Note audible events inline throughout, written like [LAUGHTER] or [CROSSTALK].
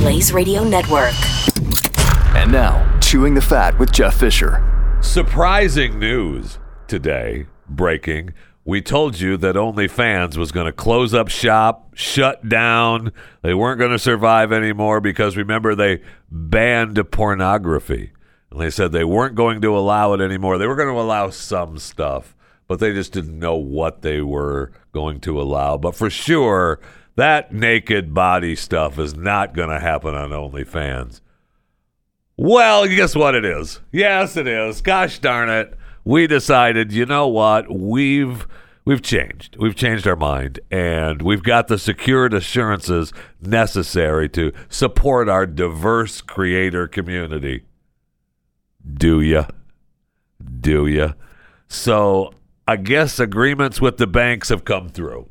Blaze Radio Network. And now, Chewing the Fat with Jeff Fisher. Surprising news today, breaking. We told you that OnlyFans was going to close up shop, shut down. They weren't going to survive anymore because remember, they banned pornography. And they said they weren't going to allow it anymore. They were going to allow some stuff, but they just didn't know what they were going to allow. But for sure, that naked body stuff is not going to happen on OnlyFans. Well, guess what it is? Yes, it is. Gosh darn it. We decided, you know what? We've we've changed. We've changed our mind and we've got the secured assurances necessary to support our diverse creator community. Do ya? Do ya? So, I guess agreements with the banks have come through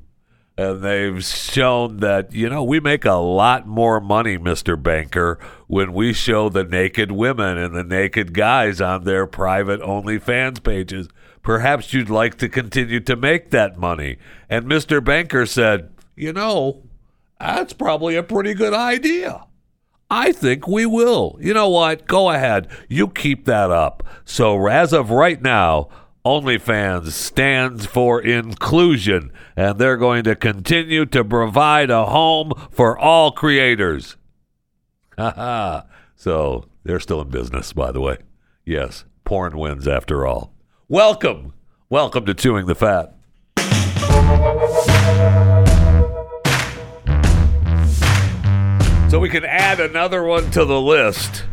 and they've shown that you know we make a lot more money mr banker when we show the naked women and the naked guys on their private onlyfans pages perhaps you'd like to continue to make that money and mr banker said you know that's probably a pretty good idea I think we will. You know what? Go ahead. You keep that up. So, as of right now, OnlyFans stands for inclusion, and they're going to continue to provide a home for all creators. Haha. [LAUGHS] so they're still in business, by the way. Yes, porn wins after all. Welcome. Welcome to Chewing the Fat. So we can add another one to the list.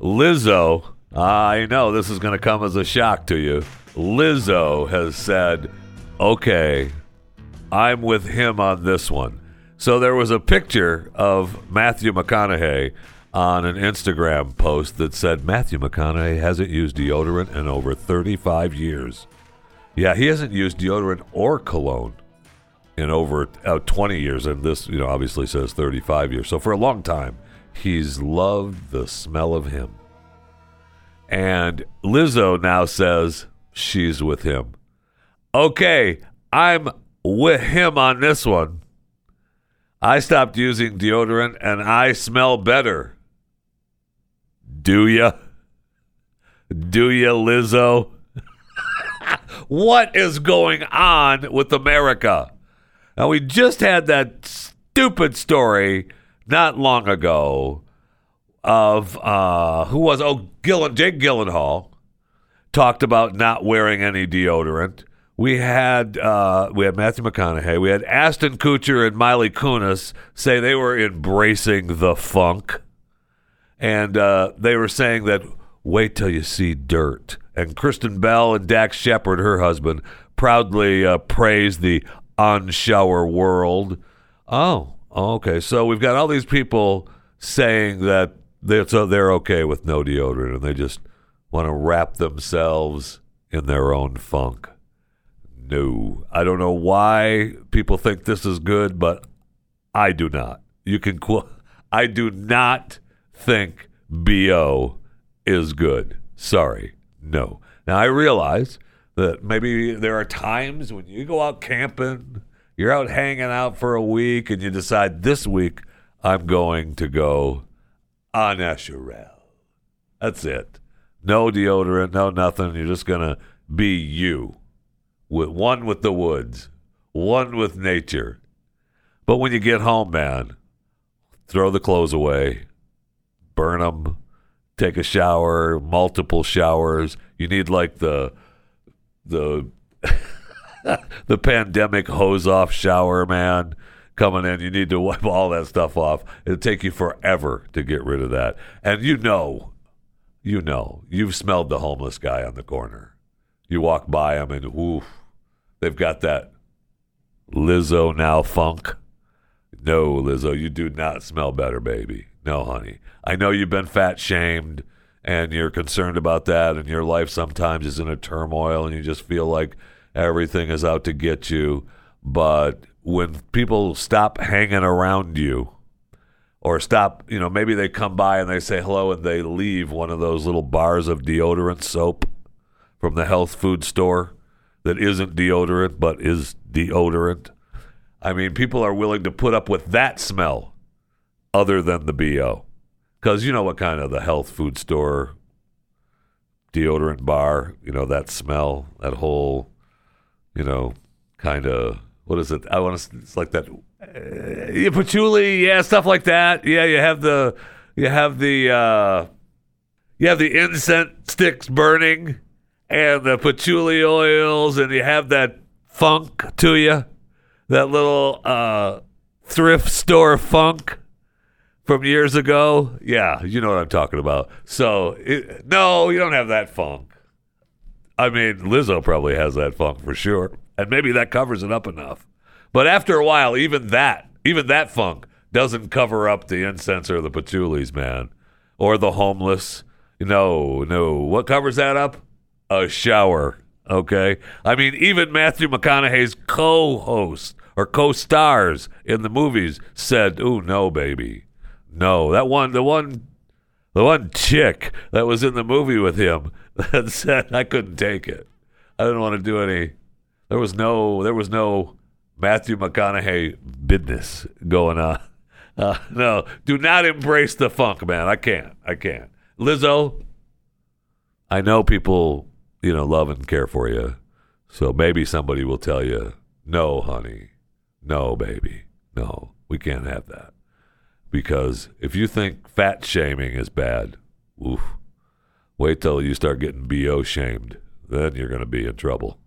Lizzo. I know this is going to come as a shock to you. Lizzo has said, okay, I'm with him on this one. So there was a picture of Matthew McConaughey on an Instagram post that said Matthew McConaughey hasn't used deodorant in over 35 years. Yeah, he hasn't used deodorant or cologne in over uh, 20 years, and this, you know, obviously says 35 years. So for a long time, he's loved the smell of him. And Lizzo now says, she's with him. Okay, I'm with him on this one. I stopped using deodorant and I smell better. Do ya? Do ya, Lizzo? [LAUGHS] what is going on with America? Now, we just had that stupid story not long ago of uh, who was, oh, Gillen, Jake Gyllenhaal talked about not wearing any deodorant. We had uh, we had Matthew McConaughey. We had Ashton Kutcher and Miley Kunis say they were embracing the funk, and uh, they were saying that wait till you see dirt. And Kristen Bell and Dax Shepard, her husband, proudly uh, praised the on-shower world. Oh, okay. So we've got all these people saying that they're, so they're okay with no deodorant, and they just want to wrap themselves in their own funk. No, I don't know why people think this is good, but I do not. You can quote, I do not think BO is good. Sorry. No. Now, I realize that maybe there are times when you go out camping, you're out hanging out for a week, and you decide this week I'm going to go a natural. That's it no deodorant, no nothing. You're just gonna be you, with one with the woods, one with nature. But when you get home, man, throw the clothes away, burn them, take a shower, multiple showers. You need like the the [LAUGHS] the pandemic hose off shower, man. Coming in, you need to wipe all that stuff off. It'll take you forever to get rid of that. And you know, you know, you've smelled the homeless guy on the corner. You walk by him and oof, they've got that Lizzo now funk. No, Lizzo, you do not smell better, baby. No, honey. I know you've been fat shamed and you're concerned about that, and your life sometimes is in a turmoil and you just feel like everything is out to get you. But when people stop hanging around you, or stop, you know, maybe they come by and they say hello and they leave one of those little bars of deodorant soap from the health food store that isn't deodorant but is deodorant. I mean, people are willing to put up with that smell other than the BO. Because you know what kind of the health food store deodorant bar, you know, that smell, that whole, you know, kind of, what is it? I want to, it's like that yeah, patchouli, yeah, stuff like that. Yeah, you have the you have the uh, you have the incense sticks burning and the patchouli oils, and you have that funk to you, that little uh, thrift store funk from years ago. Yeah, you know what I'm talking about. So it, no, you don't have that funk. I mean, Lizzo probably has that funk for sure, and maybe that covers it up enough. But after a while, even that, even that funk doesn't cover up the incense or the patchoulis, man, or the homeless. No, no. What covers that up? A shower. Okay. I mean, even Matthew McConaughey's co-host or co-stars in the movies said, "Oh no, baby, no." That one, the one, the one chick that was in the movie with him [LAUGHS] that said, "I couldn't take it. I didn't want to do any." There was no, there was no Matthew McConaughey business going on. [LAUGHS] Uh, no, do not embrace the funk, man. I can't. I can't. Lizzo, I know people, you know, love and care for you. So maybe somebody will tell you, no, honey, no, baby, no, we can't have that. Because if you think fat shaming is bad, oof, wait till you start getting BO shamed. Then you're going to be in trouble.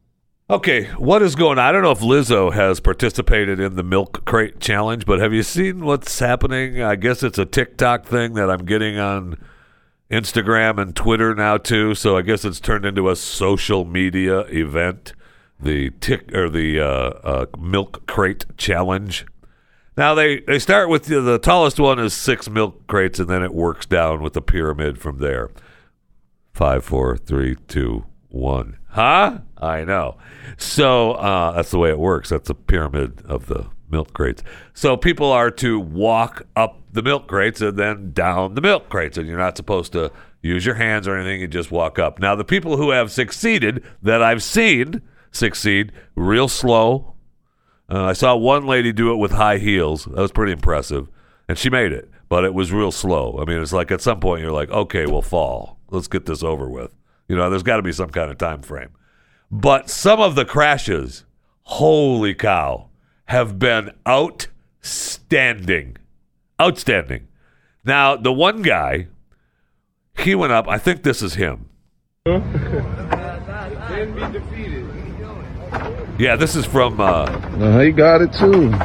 Okay, what is going on? I don't know if Lizzo has participated in the milk crate challenge, but have you seen what's happening? I guess it's a TikTok thing that I'm getting on Instagram and Twitter now too. So I guess it's turned into a social media event. The tick or the uh, uh, milk crate challenge. Now they they start with the, the tallest one is six milk crates, and then it works down with the pyramid from there. Five, four, three, two, one. Huh? I know. So uh, that's the way it works. That's a pyramid of the milk crates. So people are to walk up the milk crates and then down the milk crates, and you're not supposed to use your hands or anything. You just walk up. Now the people who have succeeded that I've seen succeed real slow. Uh, I saw one lady do it with high heels. That was pretty impressive, and she made it, but it was real slow. I mean, it's like at some point you're like, okay, we'll fall. Let's get this over with. You know, there's got to be some kind of time frame. But some of the crashes, holy cow, have been outstanding. Outstanding. Now, the one guy, he went up, I think this is him. Yeah, this is from. Uh, he got it too. oh,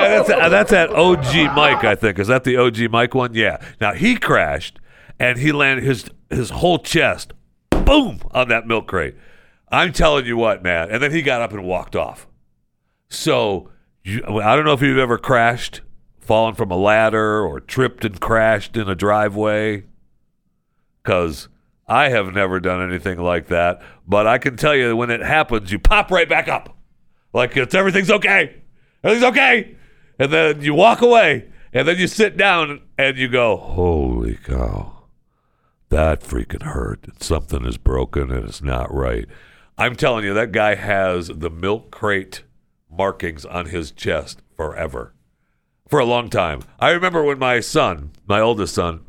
that's, that's at OG Mike, I think. Is that the OG Mike one? Yeah. Now, he crashed and he landed his his whole chest, boom, on that milk crate. I'm telling you what, man. And then he got up and walked off. So you, I don't know if you've ever crashed, fallen from a ladder, or tripped and crashed in a driveway, because I have never done anything like that. But I can tell you, when it happens, you pop right back up, like it's everything's okay, everything's okay, and then you walk away, and then you sit down and you go, "Holy cow!" That freaking hurt. Something is broken and it's not right. I'm telling you, that guy has the milk crate markings on his chest forever, for a long time. I remember when my son, my oldest son,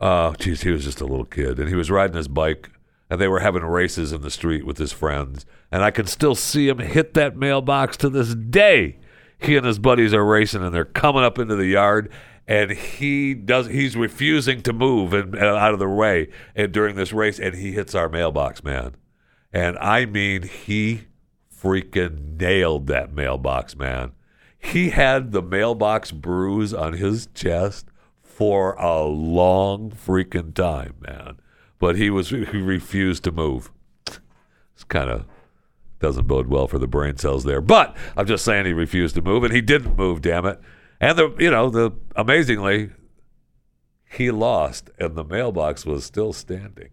uh, geez, he was just a little kid, and he was riding his bike, and they were having races in the street with his friends, and I can still see him hit that mailbox to this day. He and his buddies are racing, and they're coming up into the yard, and he does he's refusing to move and, and uh, out of the way and during this race and he hits our mailbox man and i mean he freaking nailed that mailbox man he had the mailbox bruise on his chest for a long freaking time man but he was he refused to move it's kind of doesn't bode well for the brain cells there. But I'm just saying he refused to move, and he didn't move. Damn it! And the you know the amazingly he lost, and the mailbox was still standing.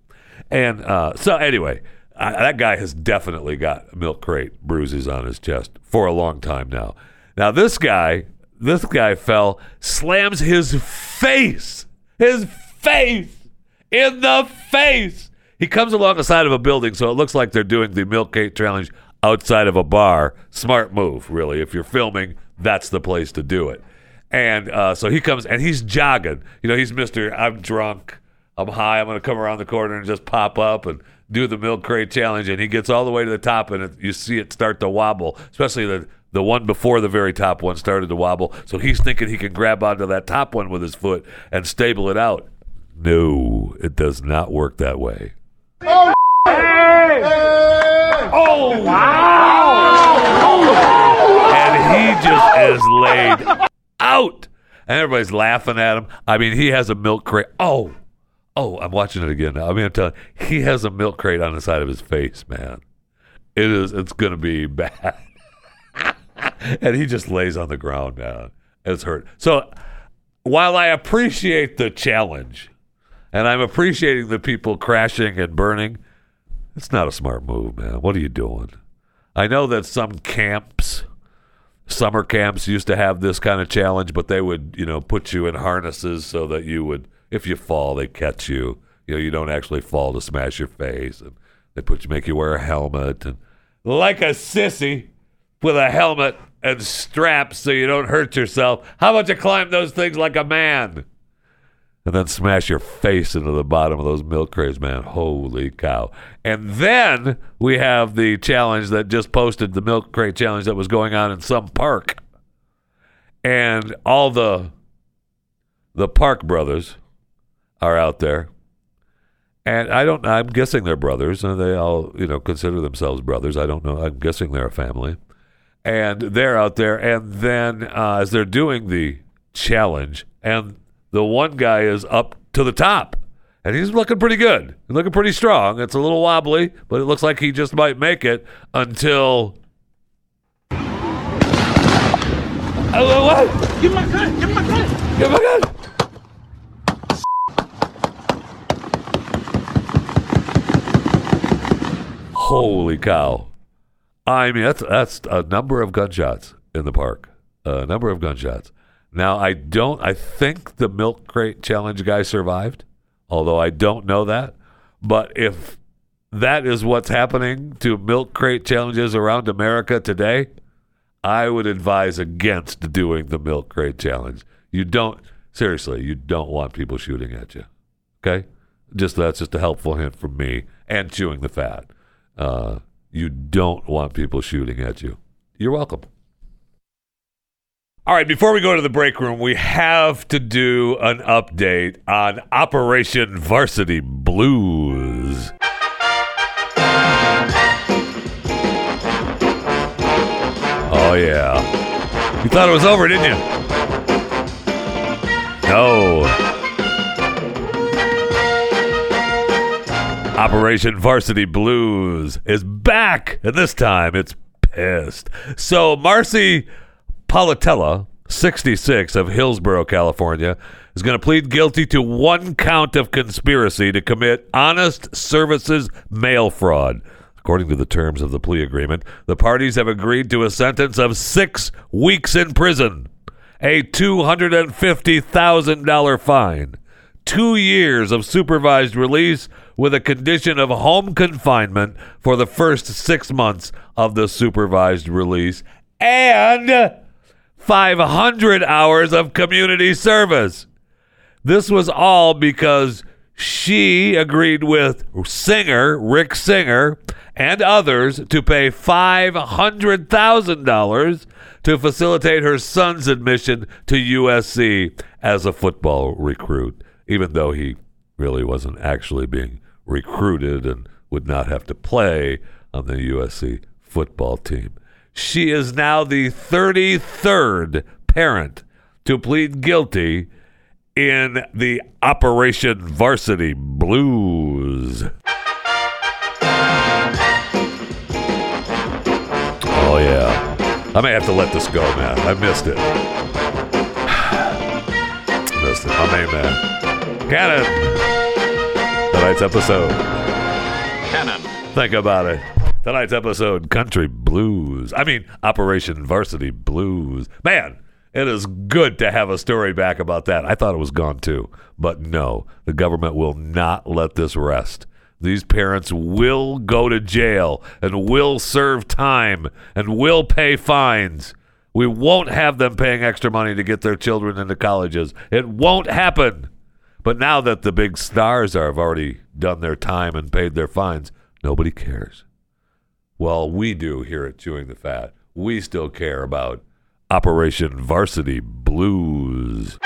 And uh, so anyway, I, that guy has definitely got milk crate bruises on his chest for a long time now. Now this guy, this guy fell, slams his face, his face in the face. He comes along the side of a building, so it looks like they're doing the milk crate challenge outside of a bar. Smart move, really. If you're filming, that's the place to do it. And uh, so he comes and he's jogging. You know, he's Mister. I'm drunk. I'm high. I'm going to come around the corner and just pop up and do the milk crate challenge. And he gets all the way to the top, and it, you see it start to wobble, especially the the one before the very top one started to wobble. So he's thinking he can grab onto that top one with his foot and stable it out. No, it does not work that way. Oh, oh wow! And he just is laid out. And everybody's laughing at him. I mean, he has a milk crate. Oh, oh, I'm watching it again now. I mean, I'm telling you, he has a milk crate on the side of his face, man. It is, it's going to be [LAUGHS] bad. and he just lays on the ground, man. It's hurt. So while I appreciate the challenge and I'm appreciating the people crashing and burning, it's not a smart move, man. What are you doing? I know that some camps summer camps used to have this kind of challenge, but they would, you know, put you in harnesses so that you would, if you fall, they catch you. You know, you don't actually fall to smash your face, and they put you, make you wear a helmet, and like a sissy with a helmet and straps so you don't hurt yourself. How about you climb those things like a man? And then smash your face into the bottom of those milk crates, man. Holy cow. And then we have the challenge that just posted the milk crate challenge that was going on in some park. And all the the Park brothers are out there. And I don't I'm guessing they're brothers and they all, you know, consider themselves brothers. I don't know. I'm guessing they're a family. And they're out there and then uh, as they're doing the challenge and the one guy is up to the top. And he's looking pretty good. He's looking pretty strong. It's a little wobbly, but it looks like he just might make it until. Oh, what? Give my gun! Give my gun! Give my gun! Holy cow. I mean, that's, that's a number of gunshots in the park. A number of gunshots. Now, I don't, I think the milk crate challenge guy survived, although I don't know that. But if that is what's happening to milk crate challenges around America today, I would advise against doing the milk crate challenge. You don't, seriously, you don't want people shooting at you. Okay? Just that's just a helpful hint from me and chewing the fat. Uh, you don't want people shooting at you. You're welcome. All right, before we go to the break room, we have to do an update on Operation Varsity Blues. Oh, yeah. You thought it was over, didn't you? No. Operation Varsity Blues is back, and this time it's pissed. So, Marci Palatella, 66 of Hillsborough, California, is going to plead guilty to one count of conspiracy to commit honest services mail fraud. According to the terms of the plea agreement, the parties have agreed to a sentence of six weeks in prison, a $250,000 fine, two years of supervised release with a condition of home confinement for the first six months of the supervised release, and 500 hours of community service. This was all because she agreed with singer Rick Singer and others to pay $500,000 to facilitate her son's admission to USC as a football recruit, even though he really wasn't actually being recruited and would not have to play on the USC football team. She is now the 33rd parent to plead guilty in the Operation Varsity Blues. Oh, yeah. I may have to let this go, man. I missed it. [SIGHS] missed it. My main man. Cannon. Tonight's episode. Cannon. Think about it. Tonight's episode, Country Blues. I mean, Operation Varsity Blues. Man, it is good to have a story back about that. I thought it was gone too. But no, the government will not let this rest. These parents will go to jail and will serve time and will pay fines. We won't have them paying extra money to get their children into colleges. It won't happen. But now that the big stars are, have already done their time and paid their fines, nobody cares. Well, we do here at Chewing the Fat. We still care about Operation Varsity Blues.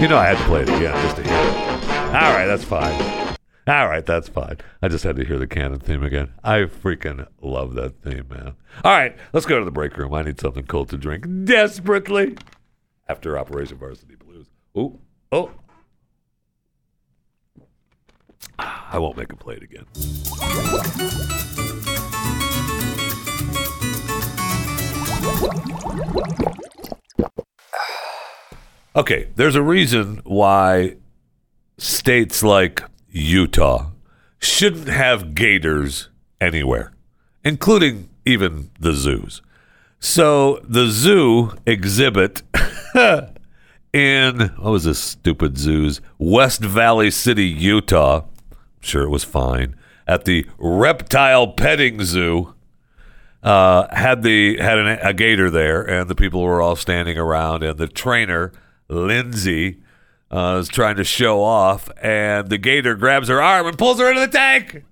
You know, I had to play it again just to hear it. All right, that's fine. All right, that's fine. I just had to hear the Cannon theme again. I freaking love that theme, man. All right, let's go to the break room. I need something cold to drink desperately after Operation Varsity Blues. Oh, oh. I won't make him play it again. Okay, there's a reason why states like Utah shouldn't have gators anywhere, including even the zoos. So the zoo exhibit [LAUGHS] in what was this stupid zoo's West Valley City, Utah. Sure it was fine at the Reptile Petting Zoo. Uh, had the had an, a gator there, and the people were all standing around, and the trainer Lindsay uh, is trying to show off, and the gator grabs her arm and pulls her into the tank.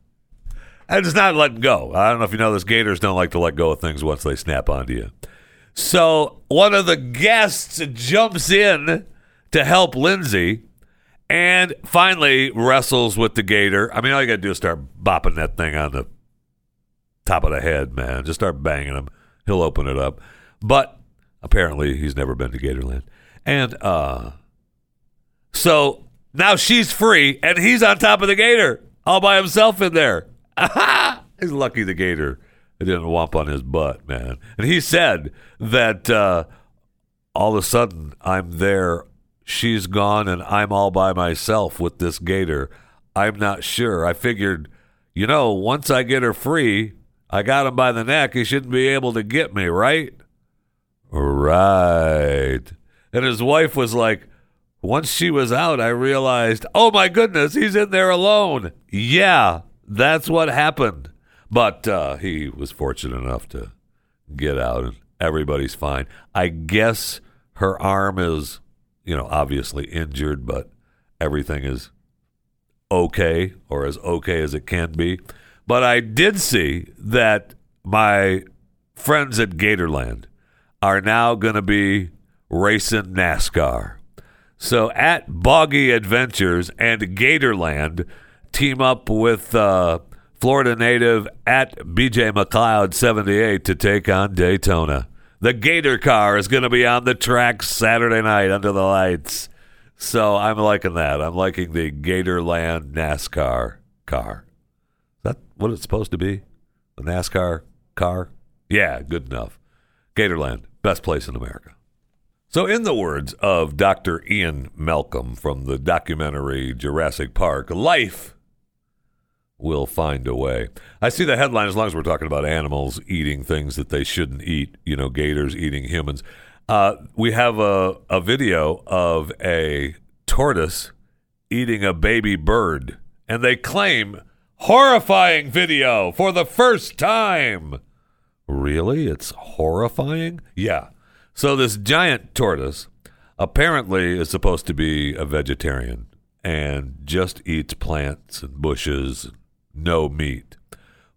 And it's not letting go. I don't know if you know this. Gators don't like to let go of things once they snap onto you. So one of the guests jumps in to help Lindsay and finally wrestles with the gator. I mean, all you got to do is start bopping that thing on the top of the head, man. Just start banging him. He'll open it up. But apparently, he's never been to Gatorland. And uh, so now she's free, and he's on top of the gator all by himself in there. [LAUGHS] he's lucky the gator didn't whomp on his butt, man. And he said that uh, all of a sudden I'm there, she's gone, and I'm all by myself with this gator. I'm not sure. I figured, you know, once I get her free, I got him by the neck. He shouldn't be able to get me, right? Right. And his wife was like, once she was out, I realized, oh my goodness, he's in there alone. Yeah, that's what happened. But uh, he was fortunate enough to get out, and everybody's fine. I guess her arm is, you know, obviously injured, but everything is okay, or as okay as it can be. But I did see that my friends at Gatorland are now going to be racing NASCAR. So at Boggy Adventures and Gatorland, team up with uh, Florida native at BJ McLeod 78 to take on Daytona. The Gator car is going to be on the track Saturday night under the lights. So I'm liking that. I'm liking the Gatorland NASCAR car. Is that what it's supposed to be? The NASCAR car? Yeah, good enough. Gatorland, best place in America. So, in the words of Dr. Ian Malcolm from the documentary Jurassic Park, life will find a way. I see the headline as long as we're talking about animals eating things that they shouldn't eat, you know, gators eating humans. Uh, we have a, a video of a tortoise eating a baby bird, and they claim horrifying video for the first time. Really? It's horrifying? Yeah. So this giant tortoise apparently is supposed to be a vegetarian and just eats plants and bushes, no meat.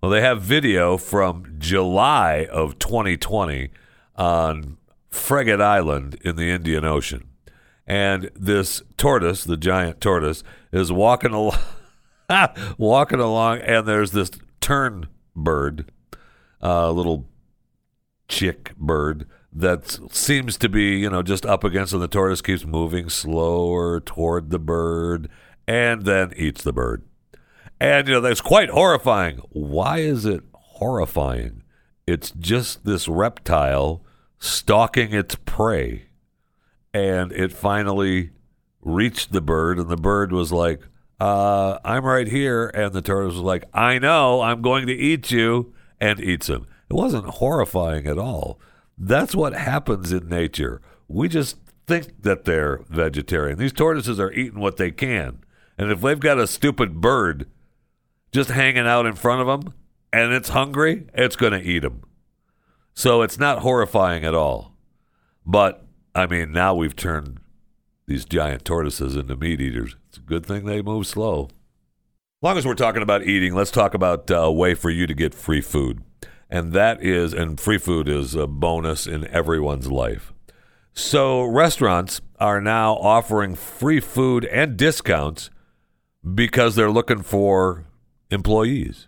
Well, they have video from July of 2020 on Frigate Island in the Indian Ocean. And this tortoise, the giant tortoise, is walking along [LAUGHS] walking along and there's this tern bird, a uh, little chick bird that seems to be, you know, just up against and the tortoise keeps moving slower toward the bird and then eats the bird. And, you know, that's quite horrifying. Why is it horrifying. It's just this reptile stalking its prey. And it finally reached the bird, and the bird was like, uh, I'm right here. And the tortoise was like, I know, I'm going to eat you, and eats him. It wasn't horrifying at all. That's what happens in nature. We just think that they're vegetarian. These tortoises are eating what they can. And if they've got a stupid bird just hanging out in front of them and it's hungry, it's going to eat them. So it's not horrifying at all. But, I mean, now we've turned these giant tortoises into meat eaters. It's a good thing they move slow. Long as we're talking about eating, let's talk about uh, a way for you to get free food. And that is, and free food is a bonus in everyone's life. So restaurants are now offering free food and discounts because they're looking for employees.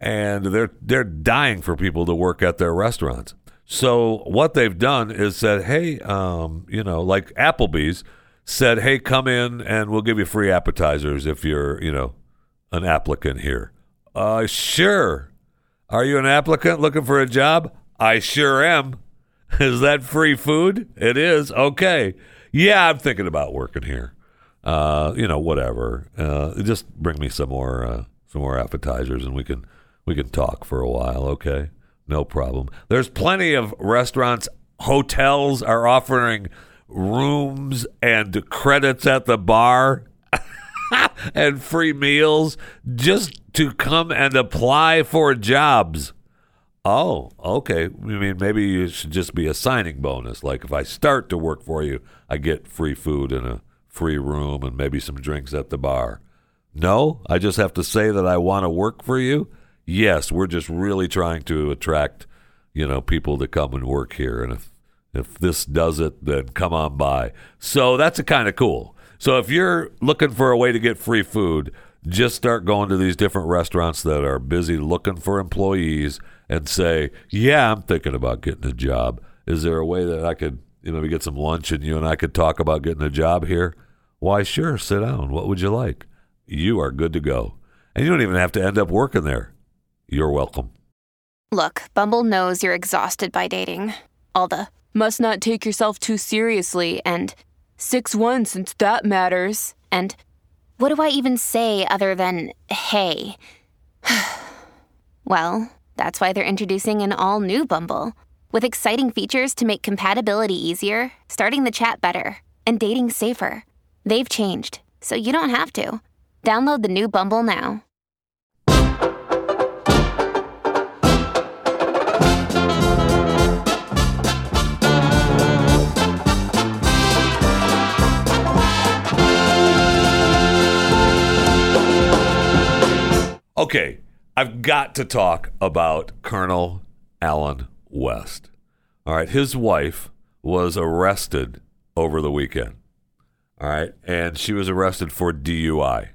And they're they're dying for people to work at their restaurants. So what they've done is said, hey, um, you know, like Applebee's said, hey, come in and we'll give you free appetizers if you're, you know, an applicant here. Uh, sure. Are you an applicant looking for a job? I sure am. [LAUGHS] Is that free food? It is. Okay. Yeah, I'm thinking about working here. Uh, you know, whatever. Uh, just bring me some more uh, some more appetizers, and we can we can talk for a while. Okay, no problem. There's plenty of restaurants, hotels are offering rooms and credits at the bar [LAUGHS] and free meals just to come and apply for jobs. Oh, okay. I mean, maybe you should just be a signing bonus. Like if I start to work for you, I get free food and a free room and maybe some drinks at the bar. No, I just have to say that I want to work for you. Yes, we're just really trying to attract, you know, people to come and work here. And if if this does it, then come on by. So that's a kind of cool. So if you're looking for a way to get free food, just start going to these different restaurants that are busy looking for employees and say, "Yeah, I'm thinking about getting a job. Is there a way that I could, you know, get some lunch and you and I could talk about getting a job here?" Why, sure, sit down. What would you like? You are good to go. And you don't even have to end up working there. You're welcome. Look, Bumble knows you're exhausted by dating. All the must not take yourself too seriously and 6 1 since that matters. And what do I even say other than hey? [SIGHS] well, that's why they're introducing an all new Bumble with exciting features to make compatibility easier, starting the chat better, and dating safer. They've changed, so you don't have to. Download the new Bumble now. Okay, I've got to talk about Colonel Allen West. All right, his wife was arrested over the weekend. All right, and she was arrested for DUI.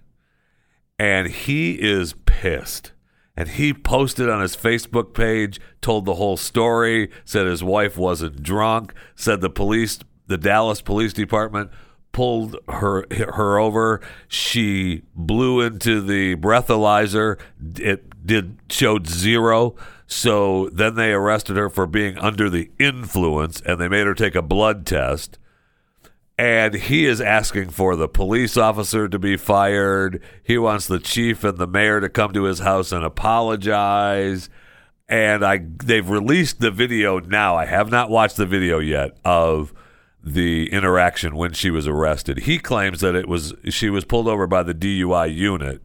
And he is pissed. And he posted on his Facebook page, told the whole story, said his wife wasn't drunk, said the police, the Dallas Police Department pulled her her over. She blew into the breathalyzer. It did showed zero. So then they arrested her for being under the influence, and they made her take a blood test. And he is asking for the police officer to be fired. He wants the chief and the mayor to come to his house and apologize. And I they've released the video now. I have not watched the video yet of the interaction when she was arrested. He claims that it was she was pulled over by the DUI unit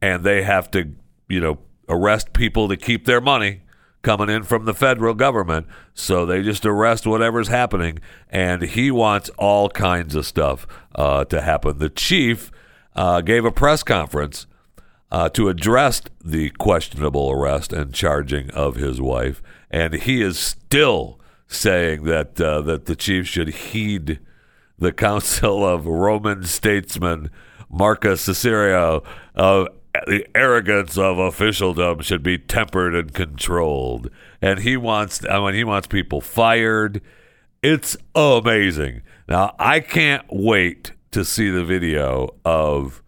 and they have to, you know, arrest people to keep their money coming in from the federal government. So they just arrest whatever's happening and he wants all kinds of stuff uh, to happen. The chief uh, gave a press conference uh, to address the questionable arrest and charging of his wife, and he is still saying that uh, that the chief should heed the counsel of Roman statesman Marcus Cicero of the arrogance of officialdom should be tempered and controlled. And he wants I mean he wants people fired. It's amazing. Now I can't wait to see the video of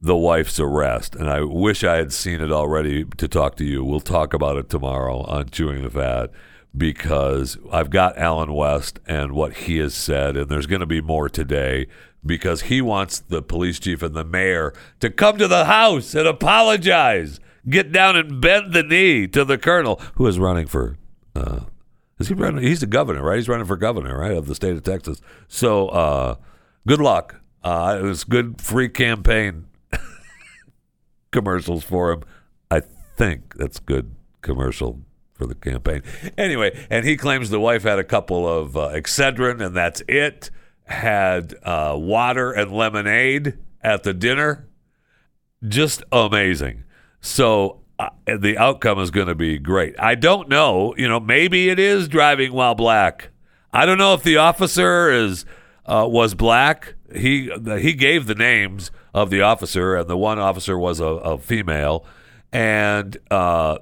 the wife's arrest, and I wish I had seen it already to talk to you. We'll talk about it tomorrow on Chewing the Fat because I've got Allen West and what he has said, and there's going to be more today because he wants the police chief and the mayor to come to the house and apologize, get down and bend the knee to the colonel who is running for. Uh, is he running? He's the governor, right? He's running for governor, right, of the state of Texas. So, uh, good luck. Uh, it was good free campaign [LAUGHS] commercials for him. I think that's good commercial for the campaign. Anyway, and he claims the wife had a couple of uh, Excedrin and that's it. Had uh, water and lemonade at the dinner. Just amazing. So uh, the outcome is going to be great. I don't know. You know, maybe it is driving while black. I don't know if the officer is uh, was black. He he gave the names of the officer, and the one officer was a, a female, and uh,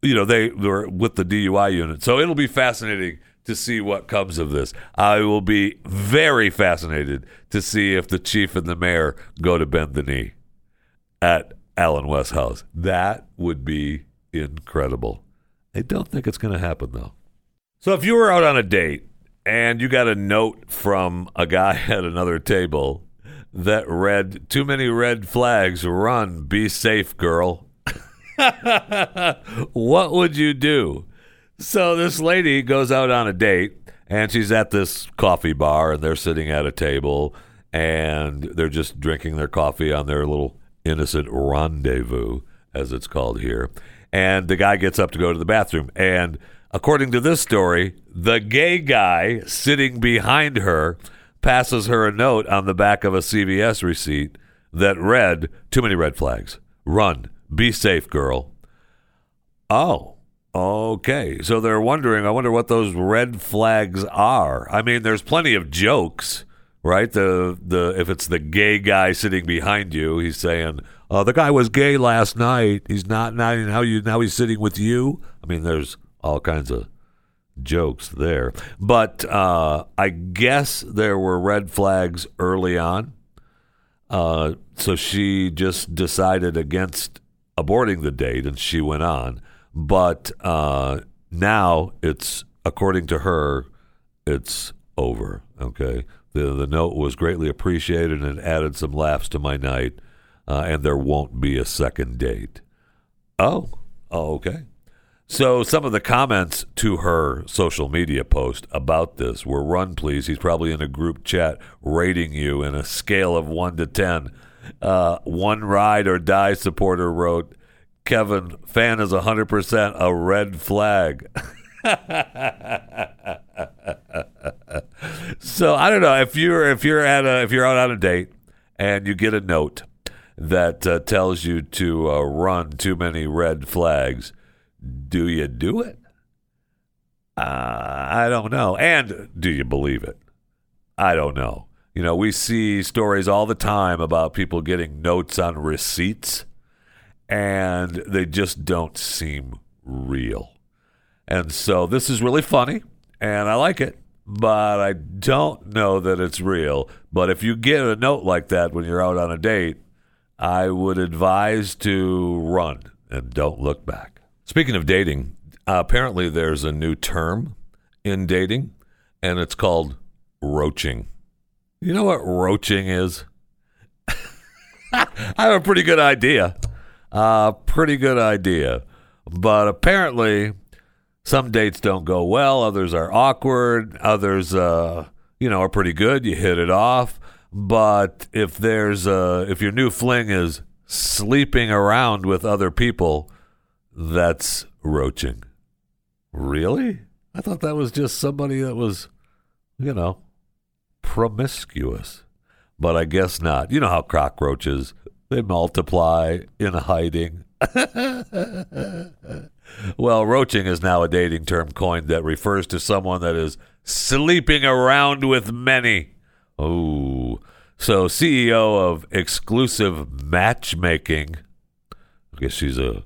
you know they were with the DUI unit. So it'll be fascinating to see what comes of this. I will be very fascinated to see if the chief and the mayor go to bend the knee at Allen West's house. That would be incredible. I don't think it's going to happen though. So if you were out on a date and you got a note from a guy [LAUGHS] at another table that read, Too many red flags, run, be safe, girl. [LAUGHS] what would you do? So this lady goes out on a date and she's at this coffee bar and they're sitting at a table and they're just drinking their coffee on their little innocent rendezvous, as it's called here. And the guy gets up to go to the bathroom. And according to this story, the gay guy sitting behind her passes her a note on the back of a CVS receipt that read, Too many red flags. Run. Be safe, girl. Oh, okay. So they're wondering, I wonder what those red flags are. I mean, there's plenty of jokes, right? The the if it's the gay guy sitting behind you, he's saying, "Oh, the guy was gay last night. He's not now. Now you now he's sitting with you." I mean, there's all kinds of jokes there, but uh, I guess there were red flags early on. Uh, so she just decided against aborting the date, and she went on. But uh, now it's according to her, it's over. Okay, the the note was greatly appreciated and added some laughs to my night, uh, and there won't be a second date. Oh, oh, okay. So some of the comments to her social media post about this were run please. He's probably in a group chat rating you in a scale of one to ten. Uh, one ride or die supporter wrote, Kevin, fan is 100% a red flag. so I don't know if you're if you're at a if you're out on a date and you get a note that uh, tells you to uh, run too many red flags, do you do it? Uh, I don't know. And do you believe it? I don't know. You know, we see stories all the time about people getting notes on receipts and they just don't seem real. And so this is really funny and I like it, but I don't know that it's real. But if you get a note like that when you're out on a date, I would advise to run and don't look back. Speaking of dating, apparently there's a new term in dating, and it's called roaching. You know what roaching is? [LAUGHS] I have a pretty good idea. Uh, pretty good idea. But apparently, some dates don't go well. Others are awkward. Others, uh, you know, are pretty good. You hit it off. But if there's uh, if your new fling is sleeping around with other people, that's roaching. Really? I thought that was just somebody that was, you know, promiscuous. But I guess not. You know how cockroaches, they multiply in hiding. well, roaching is now a dating term coined that refers to someone that is sleeping around with many. Oh, so CEO of exclusive matchmaking, I guess she's a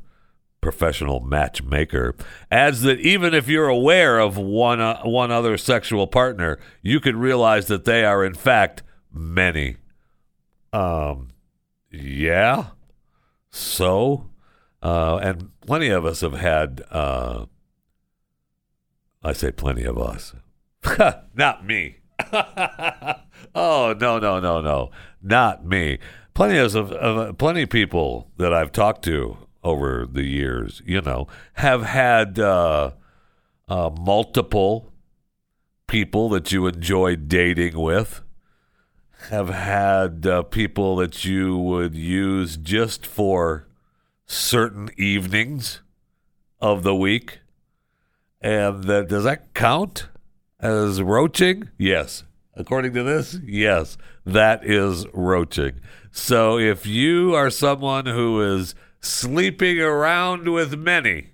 professional matchmaker, adds that even if you're aware of one uh, one other sexual partner, you could realize that they are in fact many. Um, yeah. So, uh, and plenty of us have had. Uh, I say plenty of us, [LAUGHS] not me. [LAUGHS] oh no no no no, not me. Plenty of, of plenty of people that I've talked to over the years, you know, have had uh, uh, multiple people that you enjoy dating with. Have had uh, people that you would use just for certain evenings of the week. And that, does that count as roaching? Yes. According to this, yes, that is roaching. So if you are someone who is sleeping around with many,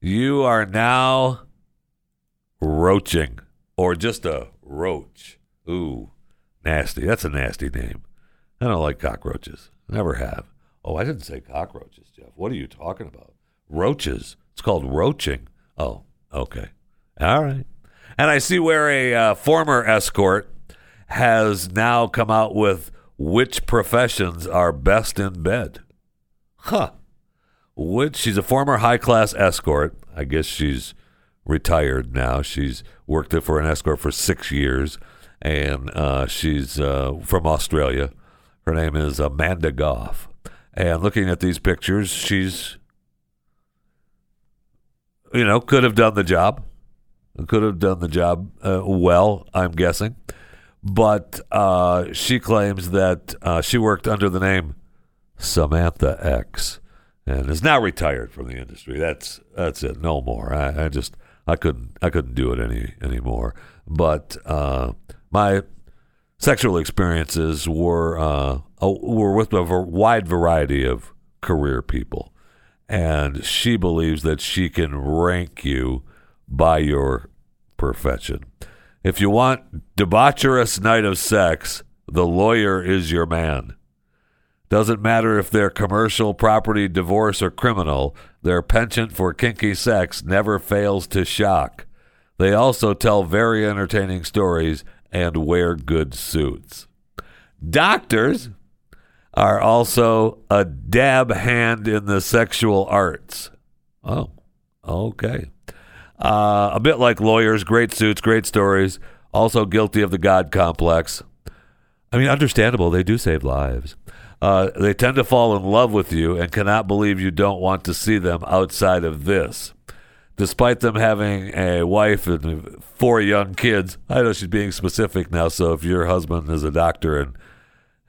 you are now roaching or just a roach. Ooh, nasty. That's a nasty name. I don't like cockroaches. Never have. Oh, I didn't say cockroaches, Jeff. What are you talking about? Roaches. It's called roaching. Oh, okay. All right. And I see where a uh, former escort has now come out with which professions are best in bed. Huh. Which she's a former high class escort. I guess she's retired now. She's worked for an escort for six years, and uh, she's uh, from Australia. Her name is Amanda Goff. And looking at these pictures, she's, you know, could have done the job. Could have done the job uh, well, I'm guessing. But uh, she claims that uh, she worked under the name Samantha X and is now retired from the industry. That's that's it. No more. I, I just I couldn't I couldn't do it any anymore. But uh, my sexual experiences were uh, were with a wide variety of career people, and she believes that she can rank you by your profession. If you want debaucherous night of sex, the lawyer is your man. Doesn't matter if they're commercial, property, divorce, or criminal, their penchant for kinky sex never fails to shock. They also tell very entertaining stories and wear good suits. Doctors are also a dab hand in the sexual arts. Oh, okay. Uh, a bit like lawyers, great suits, great stories, also guilty of the God complex. I mean, understandable, they do save lives. Uh, they tend to fall in love with you and cannot believe you don't want to see them outside of this. Despite them having a wife and four young kids, I know she's being specific now. So if your husband is a doctor and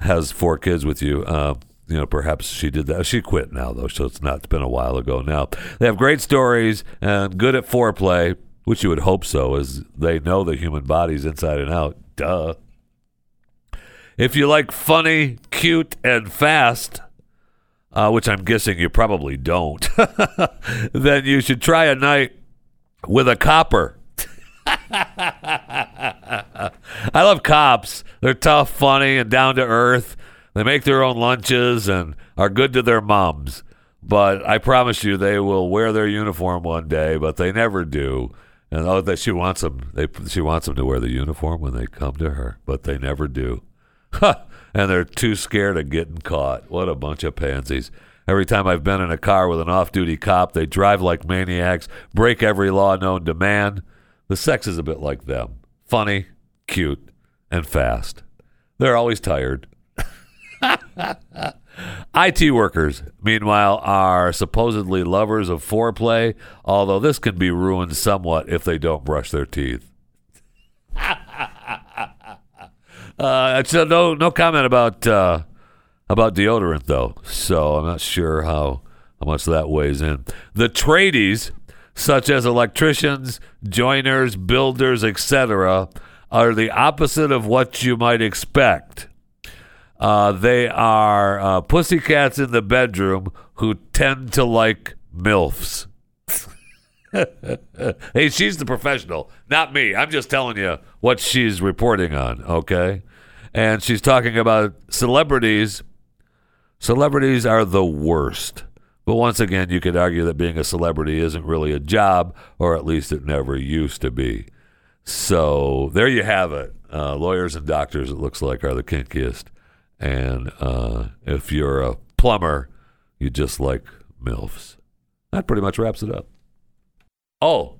has four kids with you, uh, you know, perhaps she did that. She quit now, though, so it's not it's been a while ago now. They have great stories and good at foreplay, which you would hope so, as they know the human body's inside and out. Duh. If you like funny, cute, and fast, uh, which I'm guessing you probably don't, [LAUGHS] then you should try a night with a copper. [LAUGHS] I love cops. They're tough, funny, and down to earth. They make their own lunches and are good to their moms. But I promise you, they will wear their uniform one day, but they never do. And oh, that she wants them. They she wants them to wear the uniform when they come to her, but they never do. [LAUGHS] and they're too scared of getting caught. What a bunch of pansies. Every time I've been in a car with an off duty cop, they drive like maniacs, break every law known to man. The sex is a bit like them funny, cute, and fast. They're always tired. [LAUGHS] IT workers, meanwhile, are supposedly lovers of foreplay, although this can be ruined somewhat if they don't brush their teeth. [LAUGHS] Uh, so no no comment about uh, about deodorant though. So I'm not sure how how much that weighs in. The tradies, such as electricians, joiners, builders, etc., are the opposite of what you might expect. Uh, they are uh, pussycats in the bedroom who tend to like milfs. [LAUGHS] hey, she's the professional, not me. I'm just telling you what she's reporting on, okay? And she's talking about celebrities. Celebrities are the worst. But once again, you could argue that being a celebrity isn't really a job, or at least it never used to be. So there you have it. Uh, lawyers and doctors, it looks like, are the kinkiest. And uh, if you're a plumber, you just like MILFs. That pretty much wraps it up. Oh,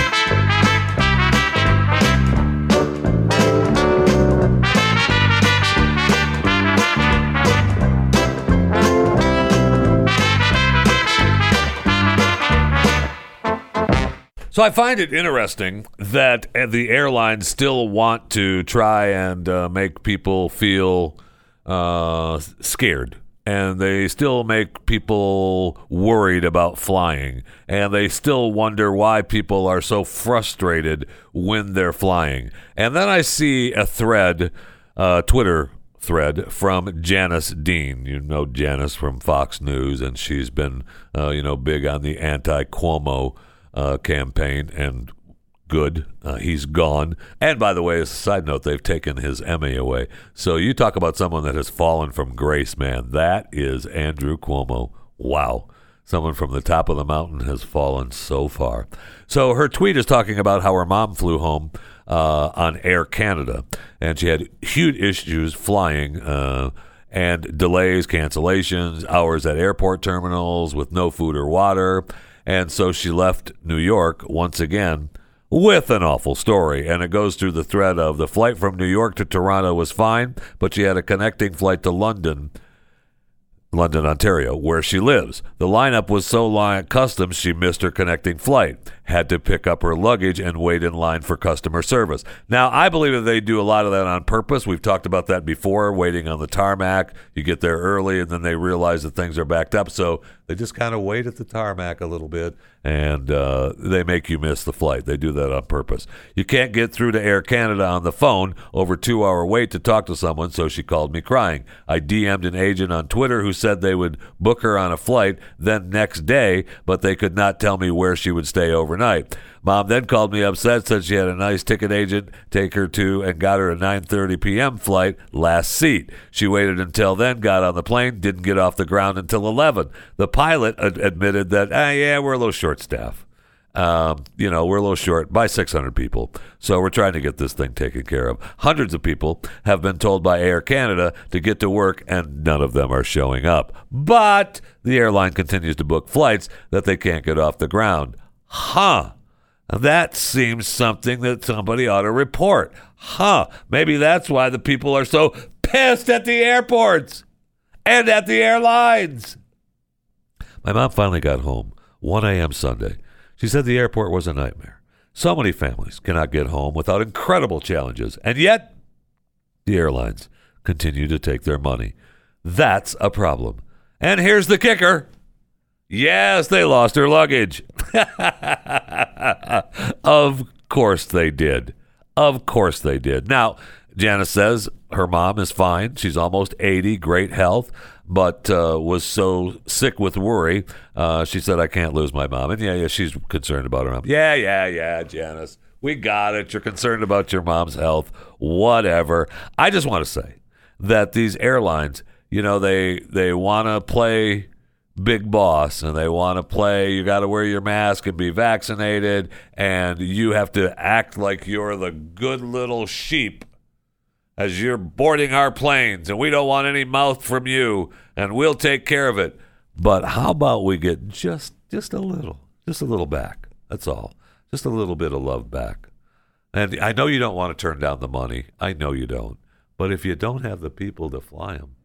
So I find it interesting that uh, the airlines still want to try and uh, make people feel uh, scared. And they still make people worried about flying. And they still wonder why people are so frustrated when they're flying. And then I see a thread, uh, Twitter thread from Janice Dean. You know Janice from Fox News, and she's been, uh, you know, big on the anti Cuomo uh, campaign, and good. Uh, he's gone. And by the way, as a side note, they've taken his Emmy away. So you talk about someone that has fallen from grace, man. That is Andrew Cuomo. Wow. Someone from the top of the mountain has fallen so far. So her tweet is talking about how her mom flew home uh, on Air Canada, and she had huge issues flying. Uh, and delays, cancellations, hours at airport terminals with no food or water. And so she left New York once again with an awful story. And it goes through the thread of the flight from New York to Toronto was fine, but she had a connecting flight to London. London, Ontario, where she lives. The lineup was so long at customs she missed her connecting flight, had to pick up her luggage and wait in line for customer service. Now, I believe that they do a lot of that on purpose. We've talked about that before, waiting on the tarmac. You get there early and then they realize that things are backed up. So they just kind of wait at the tarmac a little bit and uh, they make you miss the flight. They do that on purpose. You can't get through to Air Canada on the phone over two hour wait to talk to someone, so she called me crying. I DM'd an agent on Twitter who said they would book her on a flight then next day, but they could not tell me where she would stay overnight. Mom then called me upset, said she had a nice ticket agent take her to and got her a 9:30 p.m. flight, last seat. She waited until then, got on the plane, didn't get off the ground until 11. The pilot ad- admitted that, ah, yeah, we're a little short staff. Um, you know, we're a little short by 600 people. So we're trying to get this thing taken care of. Hundreds of people have been told by Air Canada to get to work, and none of them are showing up. But the airline continues to book flights that they can't get off the ground. Huh. That seems something that somebody ought to report. Huh. Maybe that's why the people are so pissed at the airports and at the airlines. My mom finally got home 1 a.m. Sunday. She said the airport was a nightmare. So many families cannot get home without incredible challenges, and yet the airlines continue to take their money. That's a problem. And here's the kicker. Yes, they lost their luggage. [LAUGHS] of course they did. Of course they did. Now, Janice says her mom is fine. She's almost 80, great health, but uh, was so sick with worry. Uh, she said, I can't lose my mom. And yeah, yeah, she's concerned about her mom. Yeah, yeah, yeah, Janice. We got it. You're concerned about your mom's health. Whatever. I just want to say that these airlines, you know, they they want to play big boss and they want to play you got to wear your mask and be vaccinated and you have to act like you're the good little sheep as you're boarding our planes and we don't want any mouth from you and we'll take care of it. But how about we get just just a little just a little back that's all. Just a little bit of love back. And i know you don't want to turn down the money. I know you don't. But if you don't have the people to fly them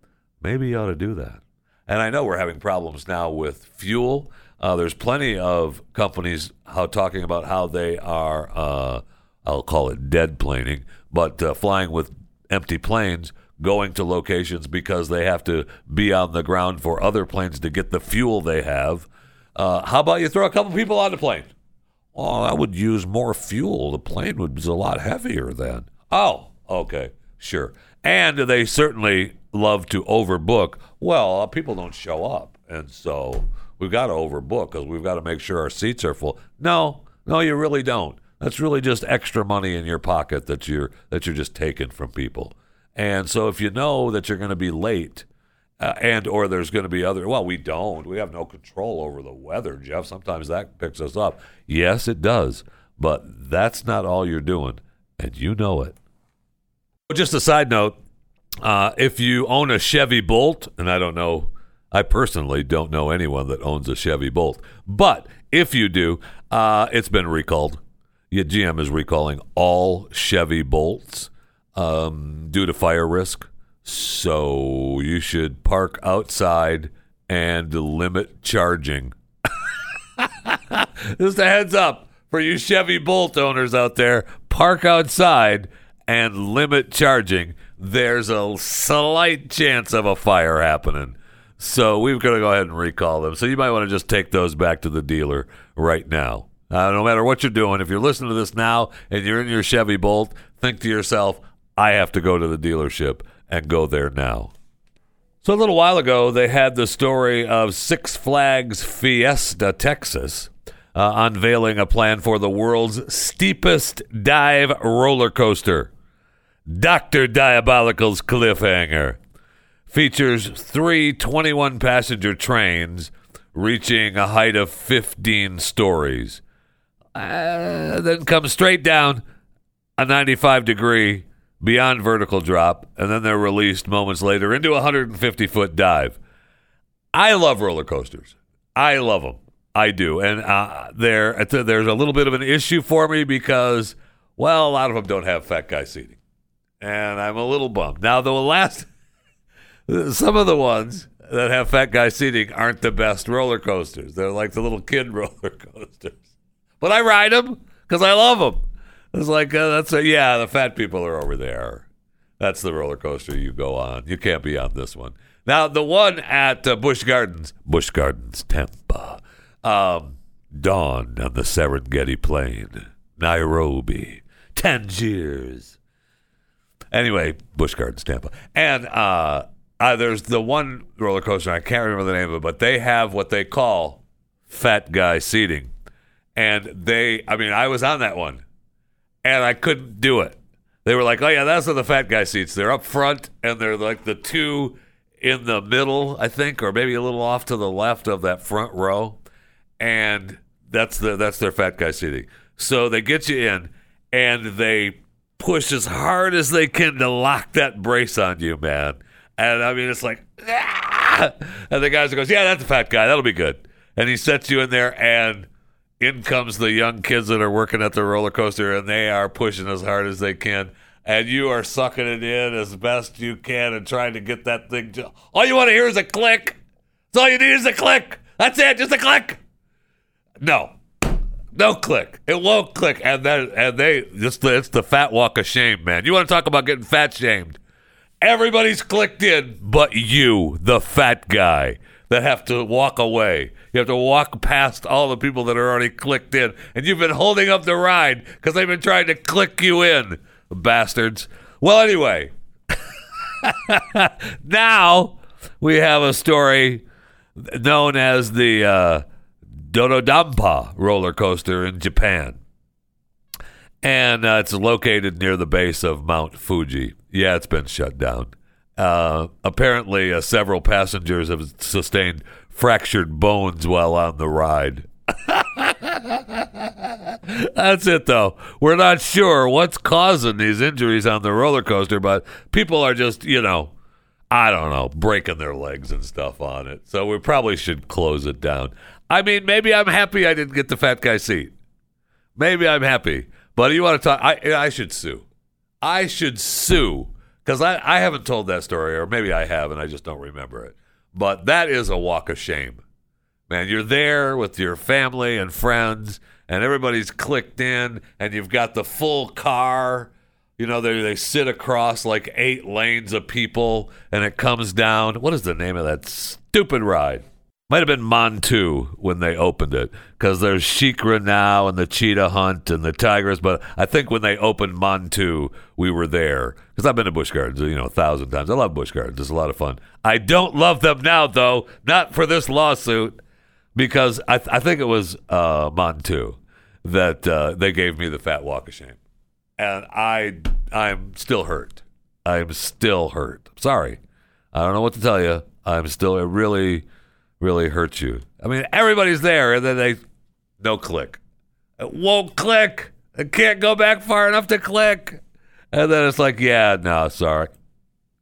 maybe you ought to do that and I know we're having problems now with fuel. Uh, there's plenty of companies how talking about how they are, uh, I'll call it dead planing, but uh, flying with empty planes, going to locations because they have to be on the ground for other planes to get the fuel they have. Uh, how about you throw a couple people on the plane? Oh, I would use more fuel. The plane would be a lot heavier then. Oh, okay. Sure. And they certainly love to overbook. Well, uh, people don't show up. And so we've got to overbook because we've got to make sure our seats are full. No, no, you really don't. That's really just extra money in your pocket that you're that you're just taking from people. And so if you know that you're going to be late, uh, and or there's going to be other well we don't we have no control over the weather jeff sometimes that picks us up yes it does but that's not all you're doing and you know it just a side note uh, if you own a chevy bolt and i don't know i personally don't know anyone that owns a chevy bolt but if you do uh, it's been recalled yeah, gm is recalling all chevy bolts um, due to fire risk so you should park outside and limit charging. [LAUGHS] Just a heads up for you Chevy Bolt owners out there park outside and limit charging. There's a slight chance of a fire happening. So we've got to go ahead and recall them. So you might want to just take those back to the dealer right now. Uh, no matter what you're doing, if you're listening to this now and you're in your Chevy Bolt, think to yourself, I have to go to the dealership and go there now. So, a little while ago, they had the story of Six Flags Fiesta, Texas, uh, unveiling a plan for the world's steepest dive roller coaster. Dr. Diabolical's Cliffhanger features three 21 passenger trains reaching a height of 15 stories. Uh, then comes straight down a 95 degree beyond vertical drop, and then they're released moments later into a 150 foot dive. I love roller coasters. I love them. I do, and uh, there there's a little bit of an issue for me because, well, a lot of them don't have fat guy seating, and I'm a little bummed. Now, the last, [LAUGHS] some of the ones that have fat guy seating aren't the best roller coasters. They're like the little kid [LAUGHS] roller coasters, but I ride them because I love them. It's like uh, that's a, yeah, the fat people are over there. That's the roller coaster you go on. You can't be on this one. Now the one at uh, Busch Gardens, Busch Gardens, Tampa, um, Dawn on the Serengeti Plain, Nairobi, Tangiers. Anyway, Busch Gardens, Tampa, and uh, uh, there's the one roller coaster I can't remember the name of it, but they have what they call fat guy seating, and they, I mean, I was on that one and I couldn't do it. They were like, "Oh yeah, that's the fat guy seats. They're up front, and they're like the two in the middle, I think, or maybe a little off to the left of that front row, and that's the that's their fat guy seating. So they get you in, and they push as hard as they can to lock that brace on you, man. And I mean, it's like, ah! and the guy goes, "Yeah, that's a fat guy. That'll be good." And he sets you in there, and in comes the young kids that are working at the roller coaster and they are pushing as hard as they can and you are sucking it in as best you can and trying to get that thing to all you want to hear is a click that's all you need is a click that's it just a click no no click. It won't click. And then and they just it's the fat walk of shame man. You want to talk about getting fat shamed? Everybody's clicked in but you the fat guy that have to walk away. You have to walk past all the people that are already clicked in, and you've been holding up the ride because they've been trying to click you in, bastards. Well, anyway, [LAUGHS] now we have a story known as the uh, Do-Dodonpa roller coaster in Japan. And uh, it's located near the base of Mount Fuji. Yeah, it's been shut down. Uh, apparently, uh, several passengers have sustained fractured bones while on the ride. [LAUGHS] That's it, though. We're not sure what's causing these injuries on the roller coaster, but people are just, you know, I don't know, breaking their legs and stuff on it. So we probably should close it down. I mean, maybe I'm happy I didn't get the fat guy seat. Maybe I'm happy. But you want to talk? I, I should sue. I should sue because I, I haven't told that story, or maybe I have, and I just don't remember it. But that is a walk of shame. Man, you're there with your family and friends, and everybody's clicked in, and you've got the full car. You know, they, they sit across like eight lanes of people, and it comes down. What is the name of that stupid ride? Might have been Montu when they opened it because there's SheiKra now and the Cheetah Hunt and the Tigris. But I think when they opened Montu, we were there because I've been to Busch Gardens, you know, a thousand times. I love Busch Gardens; it's a lot of fun. I don't love them now, though, not for this lawsuit because I, th- I think it was uh, Montu that uh, they gave me the fat walk of shame, and I I'm still hurt. I'm still hurt. Sorry, I don't know what to tell you. I'm still it really really hurts you. I mean, everybody's there, and then they no click. It won't click. It can't go back far enough to click. And then it's like, yeah, no, sorry.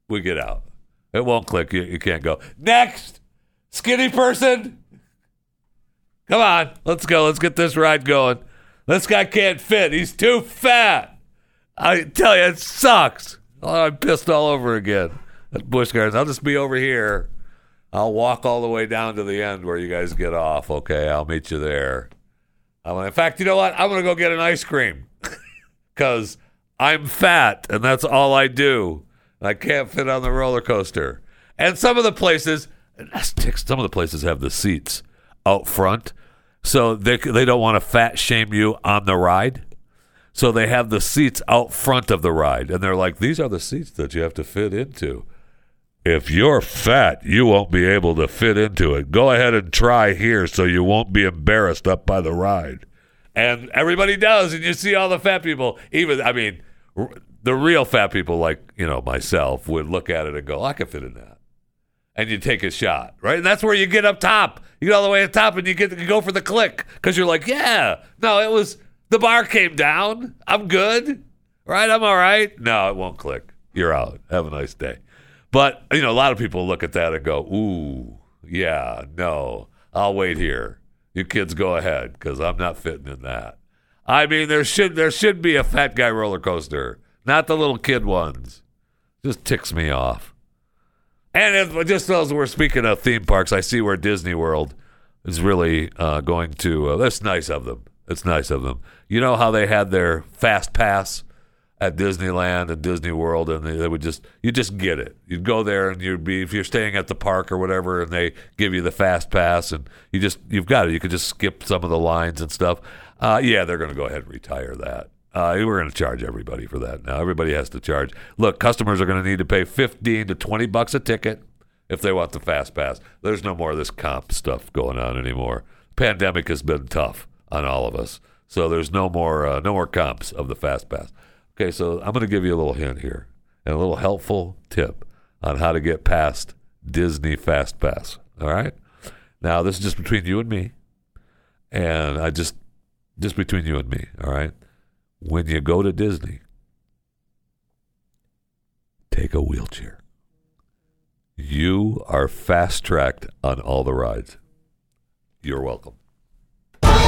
We get out. It won't click. You, you can't go. Next, skinny person. Come on, let's go. Let's get this ride going. This guy can't fit. He's too fat. I tell you, it sucks. I'm pissed all over again at Busch Gardens. I'll just be over here. I'll walk all the way down to the end where you guys get off. Okay, I'll meet you there. I'm gonna, in fact, you know what? I'm to go get an ice cream [LAUGHS] because I'm fat and that's all I do. I can't fit on the roller coaster. And some of the places, some of the places have the seats out front, so they they don't want to fat shame you on the ride. So they have the seats out front of the ride, and they're like, "These are the seats that you have to fit into." If you're fat, you won't be able to fit into it. Go ahead and try here so you won't be embarrassed up by the ride. And everybody does, and you see all the fat people. Even, I mean, r- the real fat people, like you know myself, would look at it and go, "I can fit in that," and you take a shot, right? And that's where you get up top. You get all the way up top, and you get to go for the click because you're like, "Yeah, no, it was the bar came down. I'm good, right? I'm all right." No, it won't click. You're out. Have a nice day. But you know, a lot of people look at that and go, "Ooh, yeah, no, I'll wait here. You kids go ahead because I'm not fitting in that." I mean, there should there should be a fat guy roller coaster, not the little kid ones. Just ticks me off. And if, just as we're speaking of theme parks, I see where Disney World is really uh, going to. Uh, that's nice of them. It's nice of them. You know how they had their fast pass at Disneyland and Disney World, and they, they would just you just get it. You'd go there, and you'd be if you're staying at the park or whatever, and they give you the fast pass, and you just you've got it. You could just skip some of the lines and stuff. Uh, yeah, they're going to go ahead and retire that. Uh, we're going to charge everybody for that now. Everybody has to charge. Look, customers are going to need to pay fifteen to twenty bucks a ticket if they want the fast pass. There's no more of this comp stuff going on anymore. Pandemic has been tough on all of us, so there's no more uh, no more comps of the fast pass. Okay, so I'm going to give you a little hint here and a little helpful tip on how to get past Disney Fast Pass. All right. Now this is just between you and me, and I just just between you and me. All right. When you go to Disney, take a wheelchair. You are fast tracked on all the rides. You're welcome.